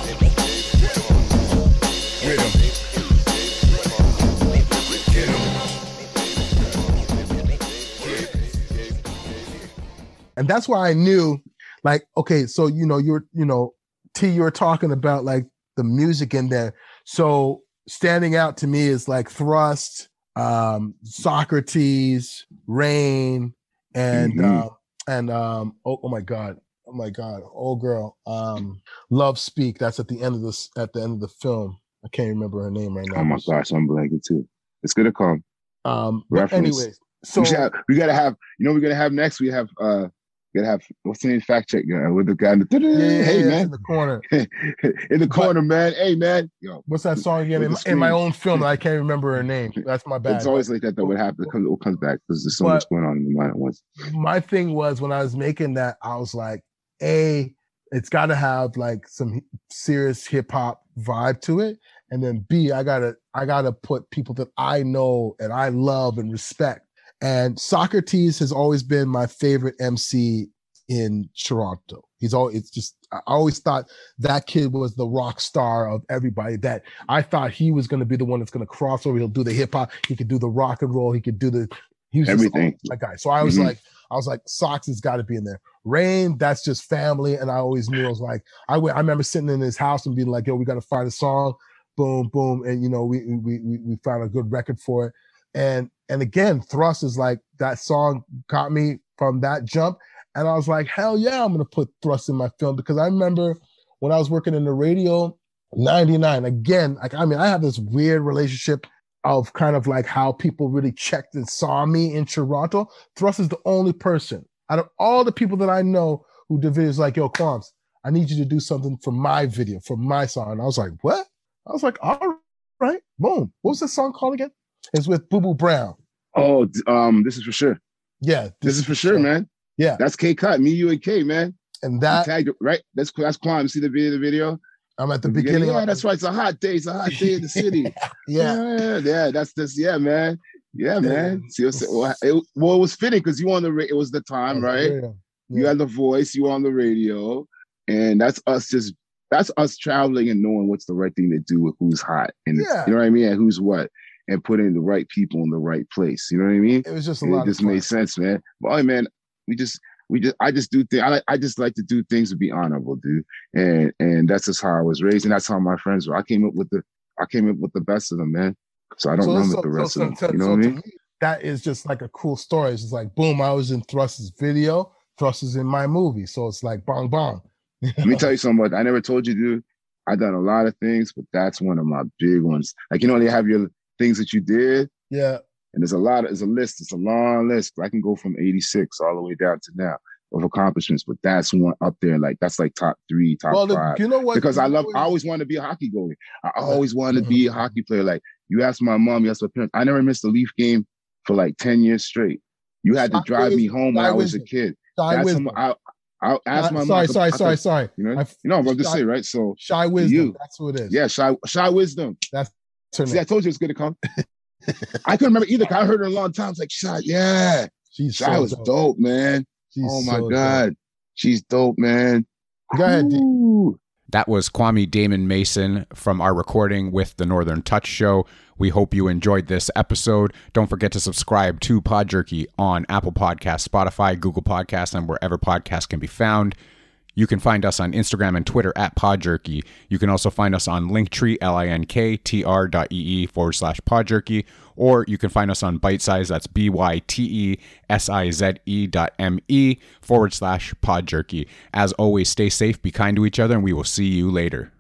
And that's why I knew, like, okay, so you know, you're, you know, T, you were talking about like the music in there. So standing out to me is like Thrust, um, Socrates, Rain, and Mhm. uh, and um, oh, oh my god, oh my god, oh girl, um, Love Speak. That's at the end of this, at the end of the film. I can't remember her name right now. Oh my gosh, I'm blanking too. It's gonna come. Um, Reference. anyways, so we, have, we gotta have. You know, we're gonna have next. We have. uh gotta have what's the name? Fact check guy with the guy. In the, yeah, yeah, yeah, hey it's in the corner. in the corner, man. Hey man, yo, What's that song again? In, my- in my own film, I can't remember her name. That's my bad. it's always like that though. What happens? It comes, it comes back because there's so But- much going on in the mind at once. my thing was when I was making that, I was like, A, it's got to have like some serious hip hop vibe to it, and then B, I gotta I gotta put people that I know and I love and respect. And Socrates has always been my favorite MC in Toronto. He's always it's just I always thought that kid was the rock star of everybody. That I thought he was going to be the one that's going to cross over. He'll do the hip hop. He could do the rock and roll. He could do the he was Everything. that guy. So I was Mhm. like, I was like, Socks has got to be in there. Rain, that's just family. And I always knew I was like, I went, I remember sitting in his house and being like, yo, we got to find a song. Boom, boom. And you know, we we we we found a good record for it. And and again, Thrust is like that song got me from that jump. And I was like, hell yeah, I'm gonna put Thrust in my film because I remember when I was working in the radio, 99. Again, like I mean, I have this weird relationship of kind of like how people really checked and saw me in Toronto. Thrust is the only person out of all the people that I know who did videos like, yo, Kwams, I need you to do something for my video, for my song. And I was like, what? I was like, all right, boom. What was the song called again? It's with Boo Boo Brown. Oh, um, this is for sure. Yeah. This, is for sure, man. Yeah. That's K Cut, me, you, and K, man. And that tagged it, right? That's that's Kwam. See the video, the video. I'm at the The beginning. Yeah, that's right. It's a hot day. It's a hot day in the city. Yeah. yeah, yeah. That's this. Yeah, man. Yeah, man. See, what's- well, it, well, it was fitting because you on the. ra- It was the time, right? Yeah. You had the voice. You on the radio, and that's us just. That's us traveling and knowing what's the right thing to do with who's hot and Yeah. you know what I mean, and who's what, and putting the right people in the right place. You know what I mean? It was just a And lot it just made sense, man. But hey, man, we just we just I just do things. I like I just like to do things to be honorable, dude. And and that's just how I was raised, and that's how my friends were. I came up with the I came up with the best of them, man. So I don't So- run so- with the rest so- of them. you know so what I mean? me, that is just like a cool story. It's just like boom, I was in Thrust's video. Thrust is in my movie. So it's like bong bong. Let me tell you something. I never told you, dude. I done a lot of things, but that's one of my big ones. Like you know, they have your things that you did, Yeah. and there's a lot. Of, there's a list. It's a long list. I can go from '86 all the way down to now of accomplishments, but that's one up there. Like that's like top three, top Well, five. you know what? because I love. what- I always wanted to be a hockey goalie. I always wanted to be a mm-hmm. hockey player. Like you asked my mom, you asked my parents. I never missed a Leaf game for like ten years straight. You had to drive me home when I was a kid. Shi Wisdom. some, I, I asked my mom. sorry, I sorry, I sorry, sorry. You know, you know, I'm about to say right. So Shi Wisdom. you. That's what it is. yeah, shy, Shi Wisdom. That's her See, I told you it's gonna come. I couldn't remember either. 'cause I heard her a long time. It's like shot, yeah, She's shy so was dope, man. She's oh my so dope. god, she's dope, man. Go ahead, D. Ooh. That was Kwame Damon Mason from our recording with the Northern Touch Show. We hope you enjoyed this episode. Don't forget to subscribe to Pod Jerky on Apple Podcasts, Spotify, Google Podcasts, and wherever podcasts can be found. You can find us on Instagram and Twitter at Podjerky. You can also find us on Linktree, L-I-N-K-T-R dot E-E forward slash Podjerky. Or you can find us on Bytesize, that's B-Y-T-E-S-I-Z-E dot M-E forward slash Podjerky. As always, stay safe, be kind to each other, and we will see you later.